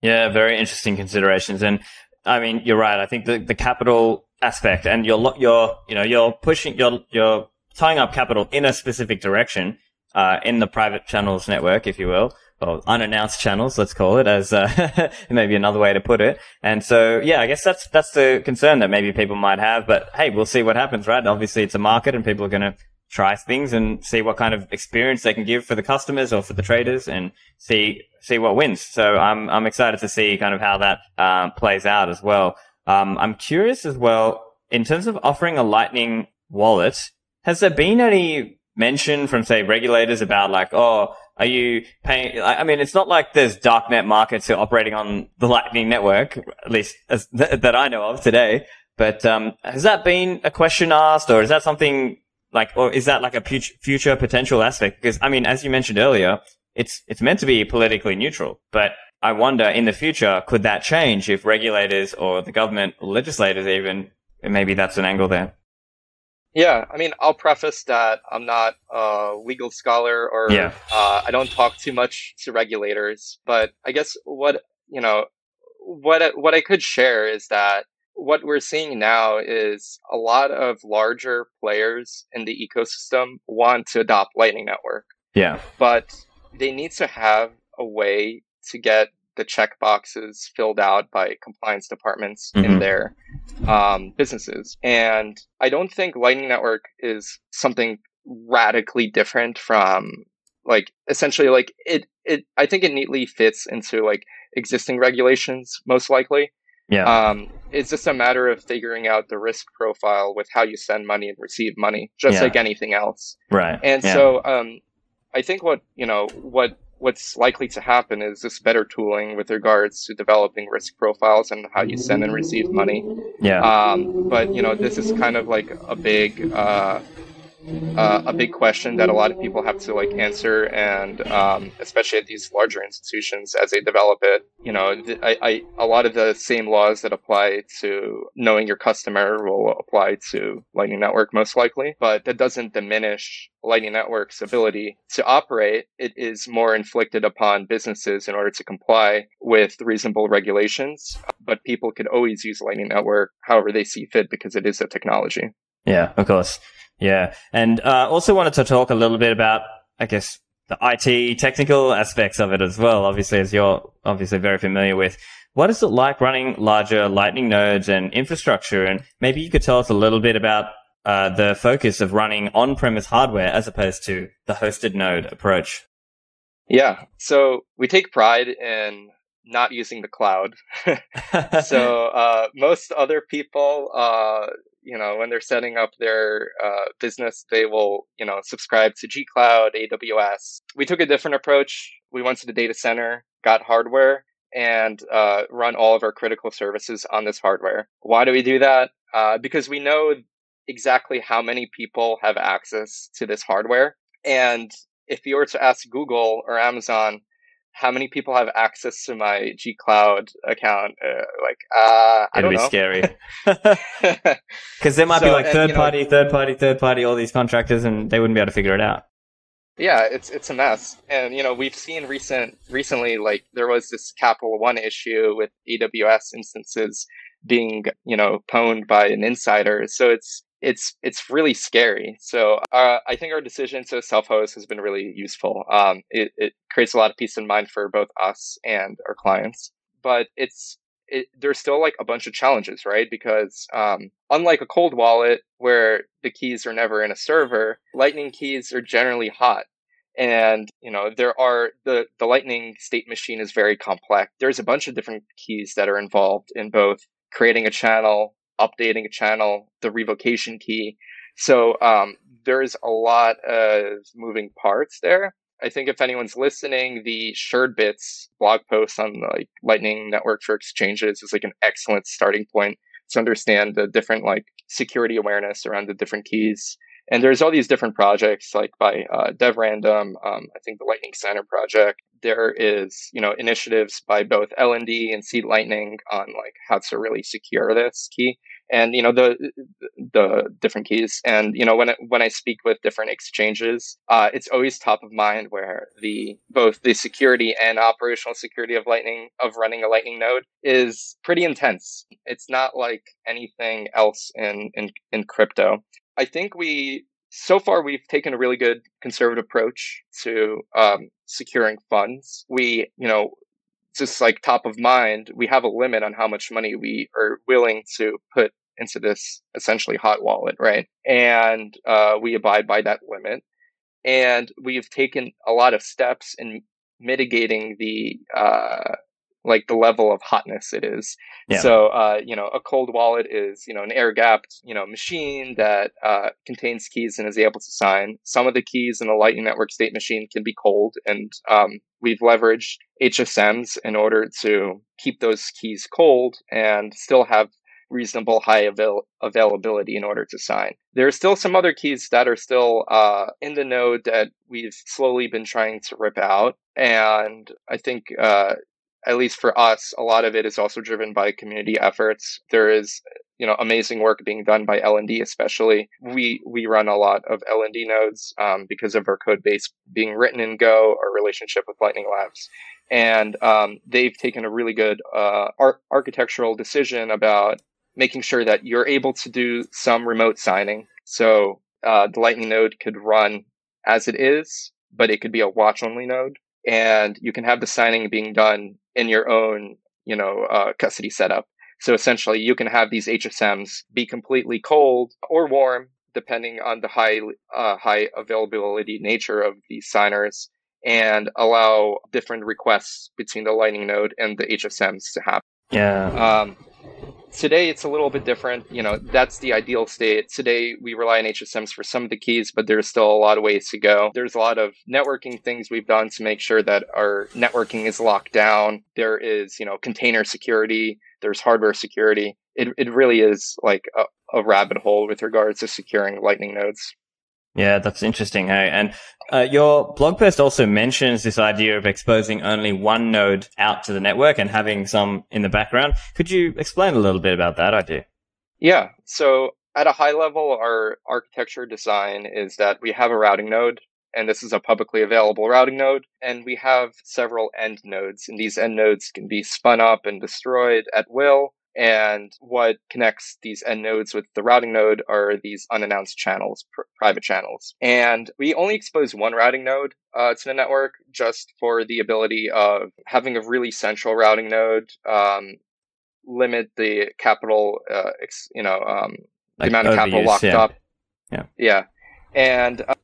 Yeah, very interesting considerations. And I mean, you're right. I think the, the capital aspect and you're, you're, you know, you're pushing, you're, you're tying up capital in a specific direction uh, in the private channels network, if you will, or unannounced channels, let's call it, as uh, (laughs) maybe another way to put it. And so, yeah, I guess that's that's the concern that maybe people might have. But hey, we'll see what happens, right? Obviously, it's a market, and people are going to try things and see what kind of experience they can give for the customers or for the traders, and see see what wins. So I'm I'm excited to see kind of how that uh, plays out as well. Um, I'm curious as well in terms of offering a Lightning wallet. Has there been any mention from say regulators about like, oh, are you paying? I mean, it's not like there's darknet markets who are operating on the Lightning Network, at least as, th- (laughs) that I know of today. But um, has that been a question asked, or is that something like, or is that like a future, future potential aspect? Because I mean, as you mentioned earlier, it's it's meant to be politically neutral, but I wonder in the future could that change if regulators or the government, or legislators even, maybe that's an angle there. Yeah, I mean, I'll preface that I'm not a legal scholar or yeah. uh, I don't talk too much to regulators, but I guess what you know, what what I could share is that what we're seeing now is a lot of larger players in the ecosystem want to adopt Lightning Network. Yeah, but they need to have a way to get the check boxes filled out by compliance departments mm-hmm. in their um, businesses. And I don't think Lightning Network is something radically different from like essentially like it it I think it neatly fits into like existing regulations most likely. Yeah. Um, it's just a matter of figuring out the risk profile with how you send money and receive money, just yeah. like anything else. Right. And yeah. so, um, I think what you know what what's likely to happen is this better tooling with regards to developing risk profiles and how you send and receive money. Yeah. Um, but you know, this is kind of like a big uh, uh, a big question that a lot of people have to like answer, and um, especially at these larger institutions as they develop it. You know, I, I, a lot of the same laws that apply to knowing your customer will apply to Lightning Network most likely, but that doesn't diminish Lightning Network's ability to operate. It is more inflicted upon businesses in order to comply with reasonable regulations, but people could always use Lightning Network however they see fit because it is a technology. Yeah, of course. Yeah. And uh, also wanted to talk a little bit about, I guess, the IT technical aspects of it as well, obviously, as you're obviously very familiar with. What is it like running larger Lightning nodes and infrastructure? And maybe you could tell us a little bit about uh, the focus of running on-premise hardware as opposed to the hosted node approach. Yeah. So we take pride in not using the cloud. (laughs) so uh, most other people, uh, you know, when they're setting up their uh, business, they will, you know, subscribe to G Cloud, AWS. We took a different approach. We went to the data center, got hardware, and uh, run all of our critical services on this hardware. Why do we do that? Uh, because we know exactly how many people have access to this hardware. And if you were to ask Google or Amazon, how many people have access to my G Cloud account? Uh, like, uh, I It'd be know. scary. (laughs) (laughs) Because there might be So, like and, third know- party, third party, third party, all these contractors, and they wouldn't be able to figure it out. yeah, it's it's a mess. And you know, we've seen recent recently like there was this Capital One issue with AWS instances being, you know, pwned by an insider. So it's it's it's really scary. So uh, I think our decision to self-host has been really useful. Um, it, it creates a lot of peace of mind for both us and our clients. But it's it, there's still like a bunch of challenges, right? Because um, unlike a cold wallet where the keys are never in a server, Lightning keys are generally hot. And you know there are the the Lightning state machine is very complex. There's a bunch of different keys that are involved in both creating a channel, updating a channel, the revocation key. So um, there's a lot of moving parts there. I think if anyone's listening, the Suredbits blog post on like Lightning Network for exchanges is like an excellent starting point to understand the different like security awareness around the different keys. And there's all these different projects like by uh, DevRandom, um, I think the Lightning Signer project. There is, you know, initiatives by both LND and c-lightning on like how to really secure this key. And you know the the different keys. And you know when it, when I speak with different exchanges uh, it's always top of mind where the both the security and operational security of lightning of running a lightning node is pretty intense. It's not like anything else in in, in crypto I think we so far we've taken a really good conservative approach to um, securing funds we you know just like top of mind, we have a limit on how much money we are willing to put into this essentially hot wallet, right? And uh, we abide by that limit. And we've taken a lot of steps in mitigating the uh, like the level of hotness it is. Yeah. So uh, you know, a cold wallet is you know an air gapped you know machine that uh, contains keys and is able to sign. Some of the keys in the Lightning Network state machine can be cold, and um, we've leveraged HSMs in order to keep those keys cold and still have reasonable high avail- availability in order to sign. There are still some other keys that are still uh, in the node that we've slowly been trying to rip out, and I think. Uh, at least for us, a lot of it is also driven by community efforts. There is, you know, amazing work being done by LND, especially. We we run a lot of LND nodes um, because of our code base being written in Go, our relationship with Lightning Labs, and um, they've taken a really good uh, ar- architectural decision about making sure that you're able to do some remote signing. So uh, the Lightning node could run as it is, but it could be a watch only node and you can have the signing being done in your own, you know, uh, custody setup. So essentially, you can have these HSMs be completely cold or warm, depending on the high uh, high availability nature of these signers, and allow different requests between the Lightning node and the HSMs to happen. Yeah. Um, today it's a little bit different. You know, that's the ideal state. Today we rely on HSMs for some of the keys, but there's still a lot of ways to go. There's a lot of networking things we've done to make sure that our networking is locked down. There is, you know, container security. There's hardware security. It it really is like a, a rabbit hole with regards to securing Lightning nodes. Yeah, that's interesting. Hey, and uh, your blog post also mentions this idea of exposing only one node out to the network and having some in the background. Could you explain a little bit about that idea? Yeah. So at a high level, our architecture design is that we have a routing node, and this is a publicly available routing node, and we have several end nodes, and these end nodes can be spun up and destroyed at will. And what connects these end nodes with the routing node are these unannounced channels, pr- private channels. And we only expose one routing node uh, to the network just for the ability of having a really central routing node, um, limit the capital, uh, ex- you know, um, the amount of capital locked yeah. up. Yeah. Yeah. And uh,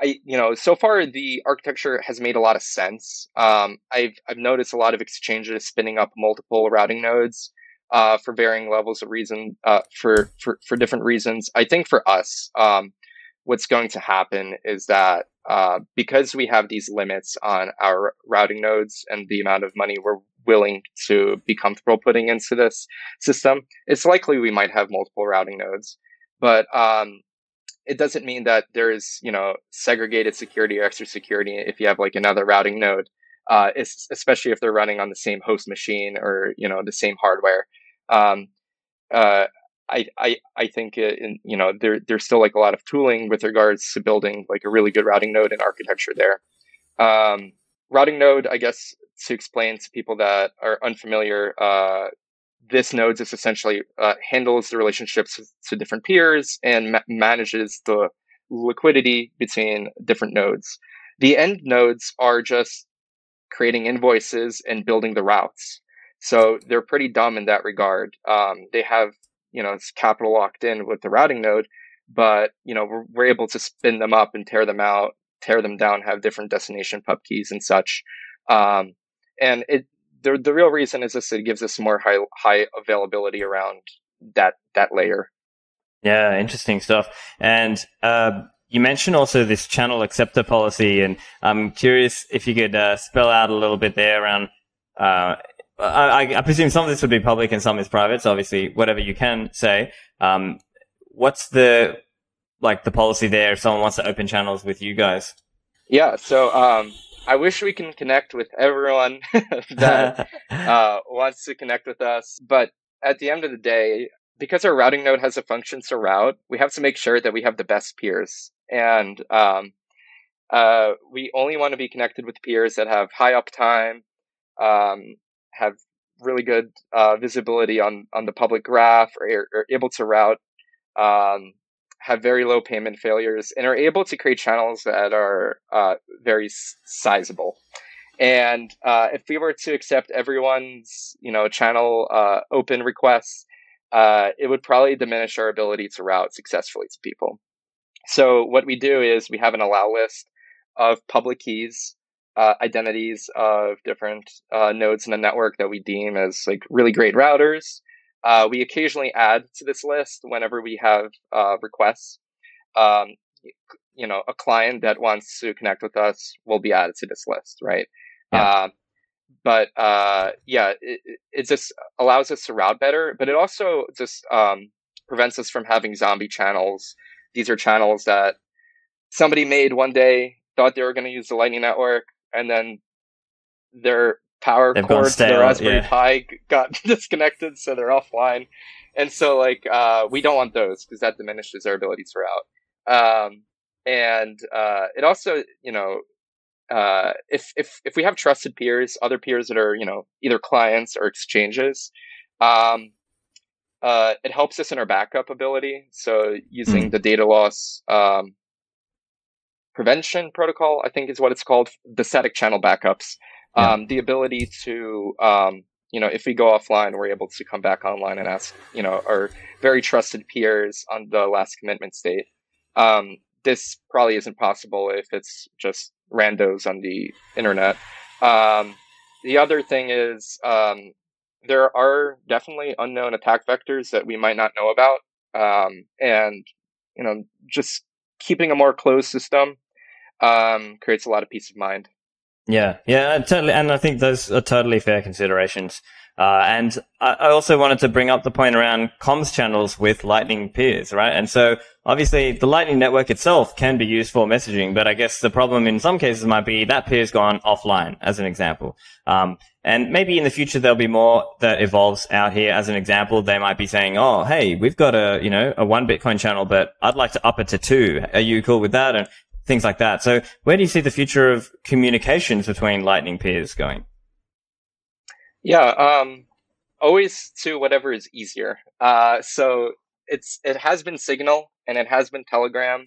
I you know so far the architecture has made a lot of sense. Um, I've I've noticed a lot of exchanges spinning up multiple routing nodes uh, for varying levels of reason uh, for for for different reasons. I think for us, um, what's going to happen is that uh, because we have these limits on our routing nodes and the amount of money we're willing to be comfortable putting into this system, it's likely we might have multiple routing nodes. But um, it doesn't mean that there's you know segregated security or extra security if you have like another routing node uh, especially if they're running on the same host machine or you know the same hardware um, uh, I, I I think it, in, you know there there's still like a lot of tooling with regards to building like a really good routing node and architecture there. Um, routing node, I guess, to explain to people that are unfamiliar, uh, this node is essentially uh, handles the relationships to different peers and ma- manages the liquidity between different nodes. The end nodes are just creating invoices and building the routes. So they're pretty dumb in that regard. Um, they have, you know, it's capital locked in with the routing node, but, you know, we're, we're able to spin them up and tear them out, tear them down, have different destination pub keys and such. Um, and it, the, the real reason is this, it gives us more high, high availability around that, that layer. Yeah, interesting stuff. And, uh, you mentioned also this channel acceptor policy, and I'm curious if you could uh, spell out a little bit there around uh, I, I, presume some of this would be public and some is private. So obviously, whatever you can say. Um, what's the like the policy there if someone wants to open channels with you guys? Yeah. So um, I wish we can connect with everyone (laughs) that (laughs) uh, wants to connect with us, but at the end of the day, because our routing node has a function to route, we have to make sure that we have the best peers. And um, uh, we only want to be connected with peers that have high uptime, um, have really good uh, visibility on on the public graph, or are able to route, um, have very low payment failures, and are able to create channels that are uh, very sizable. And uh, if we were to accept everyone's, you know, channel uh, open requests, uh, it would probably diminish our ability to route successfully to people. So what we do is we have an allow list of public keys uh, identities of different uh, nodes in the network that we deem as like really great routers. Uh, we occasionally add to this list whenever we have uh, requests. Um, you know, a client that wants to connect with us will be added to this list, right? Yeah. Um, but uh, yeah, it, it, just allows us to route better, but it also just um, prevents us from having zombie channels. These are channels that somebody made one day, thought they were going to use the Lightning Network, and then their power They've cord to the Raspberry yeah. Pi got (laughs) disconnected, so they're offline. And so, like, uh, we don't want those because that diminishes our ability to route. Um, and uh, it also, you know, uh, if if if we have trusted peers, other peers that are, you know, either clients or exchanges, um, uh, it helps us in our backup ability. So using mm the data loss um, prevention protocol, I think is what it's called, the static channel backups. Yeah. Um, the ability to, um, you know, if we go offline, we're able to come back online and ask, you know, our very trusted peers on the last commitment state. Um, this probably isn't possible if it's just randos on the internet. Um, the other thing is um, there are definitely unknown attack vectors that we might not know about, um, and you know, just keeping a more closed system um, creates a lot of peace of mind. Yeah, yeah, totally. And I think those are totally fair considerations. Uh, and I also wanted to bring up the point around comms channels with Lightning peers, right? And so obviously the Lightning network itself can be used for messaging, but I guess the problem in some cases might be that peer's gone offline, as an example. Um, and maybe in the future there'll be more that evolves out here. As an example, they might be saying, "Oh, hey, we've got a you know a one Bitcoin channel, but I'd like to up it to two. Are you cool with that?" And things like that. So where do you see the future of communications between Lightning peers going? Yeah, um, always to whatever is easier. Uh, so it's it has been Signal and it has been Telegram,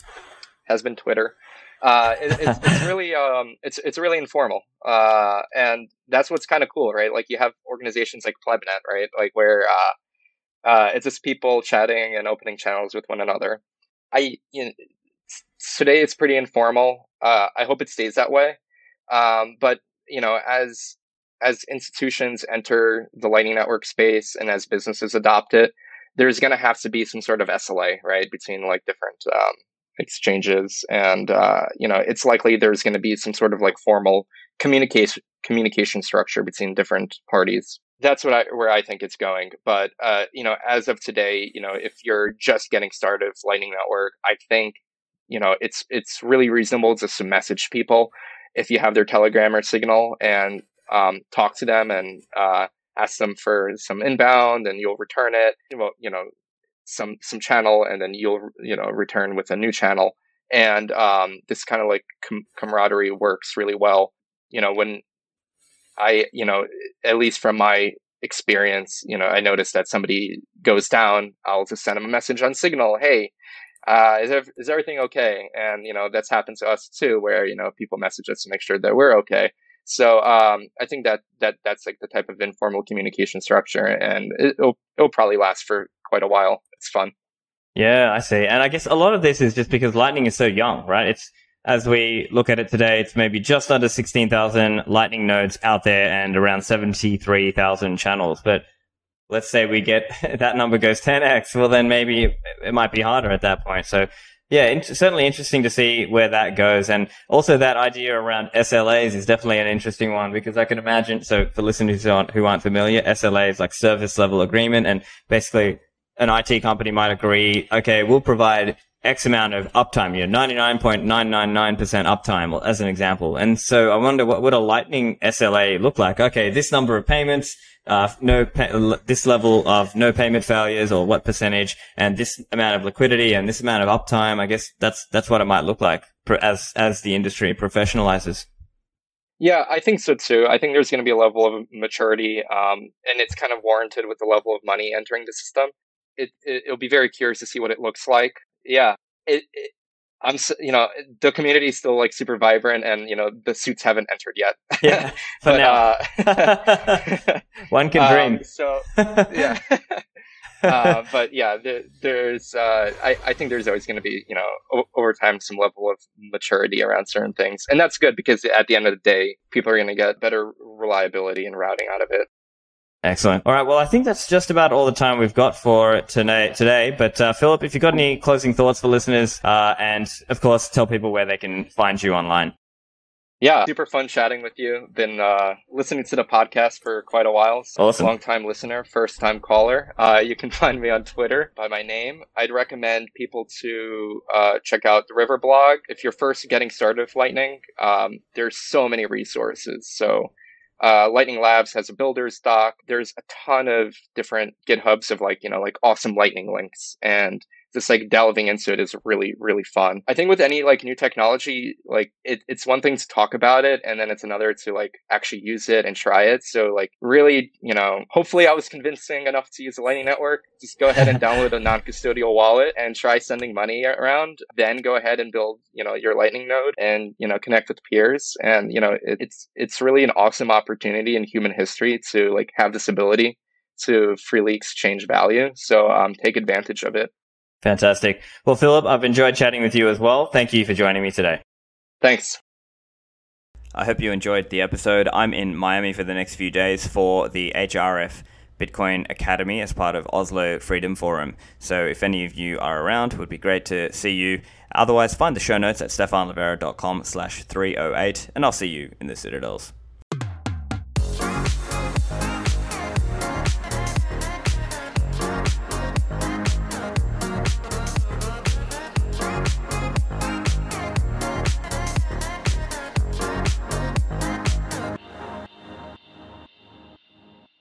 has been Twitter. Uh, it, it's, it's (laughs) really um, it's it's really informal, uh, and that's what's kind of cool, right? Like you have organizations like Plebnet, right? Like where uh, uh, it's just people chatting and opening channels with one another. I you know, today it's pretty informal. Uh, I hope it stays that way. Um, but you know, as as institutions enter the Lightning Network space and as businesses adopt it, there's going to have to be some sort of SLA, right, between like different um, exchanges, and uh, you know, it's likely there's going to be some sort of like formal communication communication structure between different parties. That's what I where I think it's going. But uh, you know, as of today, you know, if you're just getting started with Lightning Network, I think you know it's it's really reasonable just to message people if you have their Telegram or Signal and um, talk to them and uh, ask them for some inbound, and you'll return it. Well, you know, some some channel, and then you'll you know return with a new channel. And um, this kind of like com- camaraderie works really well. You know, when I, you know, at least from my experience, you know, I noticed that somebody goes down, I'll just send them a message on Signal, hey, uh, is, there, is everything okay? And, you know, that's happened to us too, where, you know, people message us to make sure that we're okay. So um, I think that that that's like the type of informal communication structure, and it'll it'll probably last for quite a while. It's fun. Yeah, I see. And I guess a lot of this is just because Lightning is so young, right? It's as we look at it today, it's maybe just under 16,000 Lightning nodes out there and around 73,000 channels. But let's say we get (laughs) that number goes 10x, well, then maybe it might be harder at that point. So yeah, certainly interesting to see where that goes. And also that idea around SLAs is definitely an interesting one because I can imagine. So for listeners who aren't, who aren't familiar, SLA is like service level agreement. And basically an IT company might agree, okay, we'll provide X amount of uptime, you know, 99.999% uptime as an example. And so I wonder what would a lightning SLA look like? Okay, this number of payments, uh, no, this level of no payment failures or what percentage and this amount of liquidity and this amount of uptime. I guess that's, that's what it might look like as, as the industry professionalizes. Yeah, I think so too. I think there's going to be a level of maturity, um, and it's kind of warranted with the level of money entering the system. It, it, will be very curious to see what it looks like yeah, it, I'm you know the community is still like super vibrant, and you know the suits haven't entered yet. Yeah, (laughs) but now uh, (laughs) one can dream. Um, so yeah. (laughs) uh, but yeah, there, there's uh, I, I think there's always going to be you know o- over time some level of maturity around certain things, and that's good because at the end of the day, people are going to get better reliability and routing out of it. Excellent. All right. Well, I think that's just about all the time we've got for today. Today, but uh, Philip, if you've got any closing thoughts for listeners, uh, and of course, tell people where they can find you online. Yeah, super fun chatting with you. Been uh, listening to the podcast for quite a while. So awesome. Long time listener, first time caller. Uh, you can (laughs) find me on Twitter by my name. I'd recommend people to uh, check out the River blog. If you're first getting started with Lightning, um, there's so many resources. So uh, Lightning Labs has a builder's doc. There's a ton of different GitHubs of like, you know, like awesome Lightning links. And just like delving into it is really really fun. I think with any like new technology like it, it's one thing to talk about it and then it's another to like actually use it and try it. So like really you know hopefully i was convincing enough to use the lightning network. Just go ahead and (laughs) download a non-custodial wallet and try sending money around. Then go ahead and build you know your lightning node and you know connect with peers. And you know it, it's it's really an awesome opportunity in human history to like have this ability to freely exchange value. So um, take advantage of it Fantastic. Well, Philip, I've enjoyed chatting with you as well. Thank you for joining me today. Thanks. I hope you enjoyed the episode. I'm in Miami for the next few days for the HRF Bitcoin Academy as part of Oslo Freedom Forum. So if any of you are around, it would be great to see you. Otherwise, find the show notes at stephanlivera.com slash 308, and I'll see you in the Citadels.